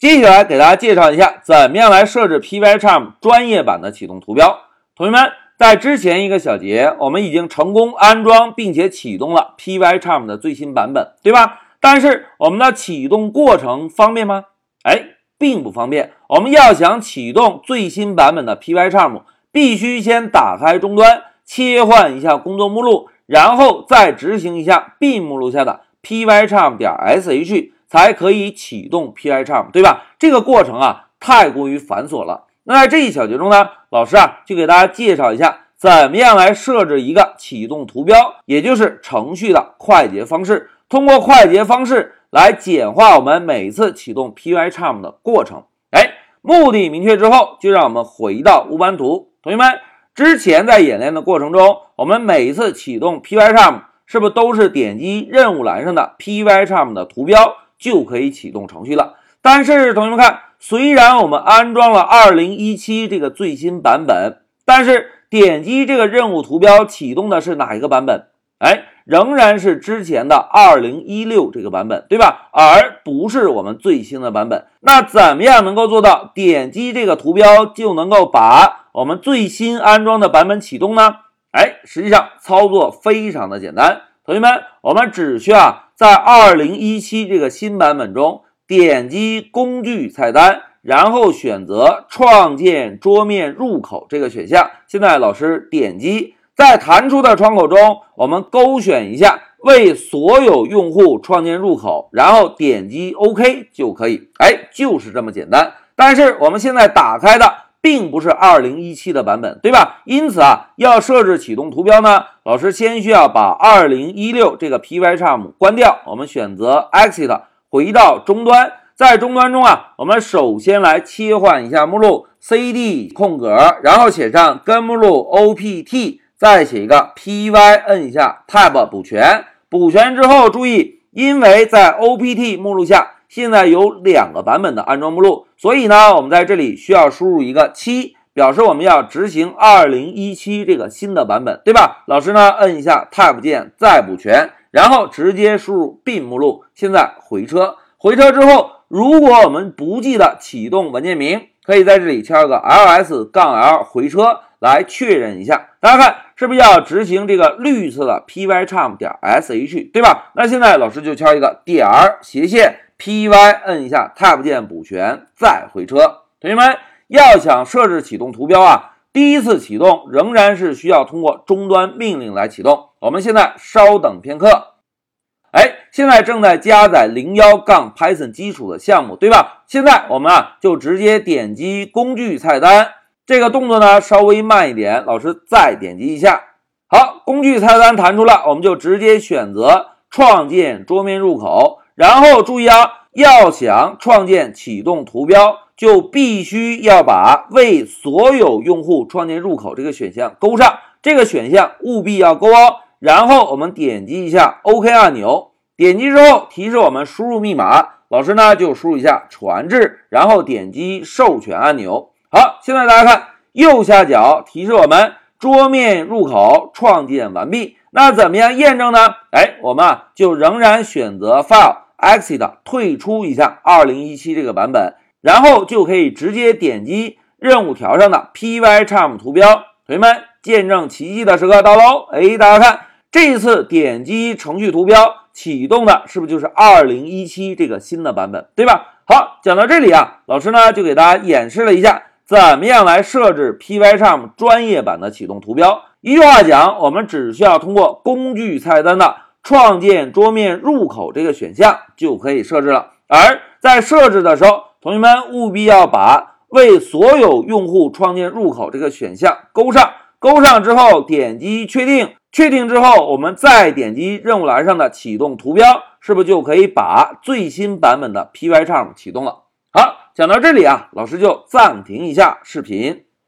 接下来给大家介绍一下怎么样来设置 Pycharm 专业版的启动图标。同学们，在之前一个小节，我们已经成功安装并且启动了 Pycharm 的最新版本，对吧？但是我们的启动过程方便吗？哎，并不方便。我们要想启动最新版本的 Pycharm，必须先打开终端，切换一下工作目录，然后再执行一下 B 目录下的 Pycharm 点 sh。才可以启动 Pycharm，对吧？这个过程啊太过于繁琐了。那在这一小节中呢，老师啊就给大家介绍一下怎么样来设置一个启动图标，也就是程序的快捷方式。通过快捷方式来简化我们每次启动 Pycharm 的过程。哎，目的明确之后，就让我们回到乌班图。同学们，之前在演练的过程中，我们每一次启动 Pycharm，是不是都是点击任务栏上的 Pycharm 的图标？就可以启动程序了。但是同学们看，虽然我们安装了二零一七这个最新版本，但是点击这个任务图标启动的是哪一个版本？哎，仍然是之前的二零一六这个版本，对吧？而不是我们最新的版本。那怎么样能够做到点击这个图标就能够把我们最新安装的版本启动呢？哎，实际上操作非常的简单。同学们，我们只需要。在二零一七这个新版本中，点击工具菜单，然后选择创建桌面入口这个选项。现在老师点击，在弹出的窗口中，我们勾选一下为所有用户创建入口，然后点击 OK 就可以。哎，就是这么简单。但是我们现在打开的。并不是二零一七的版本，对吧？因此啊，要设置启动图标呢，老师先需要把二零一六这个 Pycharm 关掉。我们选择 Exit，回到终端，在终端中啊，我们首先来切换一下目录，cd 空格，然后写上根目录 opt，再写一个 py，摁一下 Tab 补全。补全之后，注意，因为在 opt 目录下。现在有两个版本的安装目录，所以呢，我们在这里需要输入一个七，表示我们要执行二零一七这个新的版本，对吧？老师呢，摁一下 Tab 键再补全，然后直接输入 b 目录。现在回车，回车之后，如果我们不记得启动文件名，可以在这里敲一个 ls 杠 l 回车来确认一下。大家看，是不是要执行这个绿色的 pycharm 点 sh，对吧？那现在老师就敲一个点斜线。P Y 摁一下 Tab 键补全，再回车。同学们要想设置启动图标啊，第一次启动仍然是需要通过终端命令来启动。我们现在稍等片刻。哎，现在正在加载零幺杠 Python 基础的项目，对吧？现在我们啊就直接点击工具菜单，这个动作呢稍微慢一点，老师再点击一下。好，工具菜单弹出了，我们就直接选择创建桌面入口。然后注意啊，要想创建启动图标，就必须要把为所有用户创建入口这个选项勾上，这个选项务必要勾哦。然后我们点击一下 OK 按钮，点击之后提示我们输入密码，老师呢就输入一下传至，然后点击授权按钮。好，现在大家看右下角提示我们桌面入口创建完毕。那怎么样验证呢？哎，我们啊就仍然选择 File。Exit 退出一下二零一七这个版本，然后就可以直接点击任务条上的 Pycharm 图标。同学们，见证奇迹的时刻到喽！哎，大家看，这一次点击程序图标启动的是不是就是二零一七这个新的版本，对吧？好，讲到这里啊，老师呢就给大家演示了一下怎么样来设置 Pycharm 专业版的启动图标。一句话讲，我们只需要通过工具菜单的。创建桌面入口这个选项就可以设置了。而在设置的时候，同学们务必要把为所有用户创建入口这个选项勾上。勾上之后，点击确定。确定之后，我们再点击任务栏上的启动图标，是不是就可以把最新版本的 Pycharm 启动了？好，讲到这里啊，老师就暂停一下视频。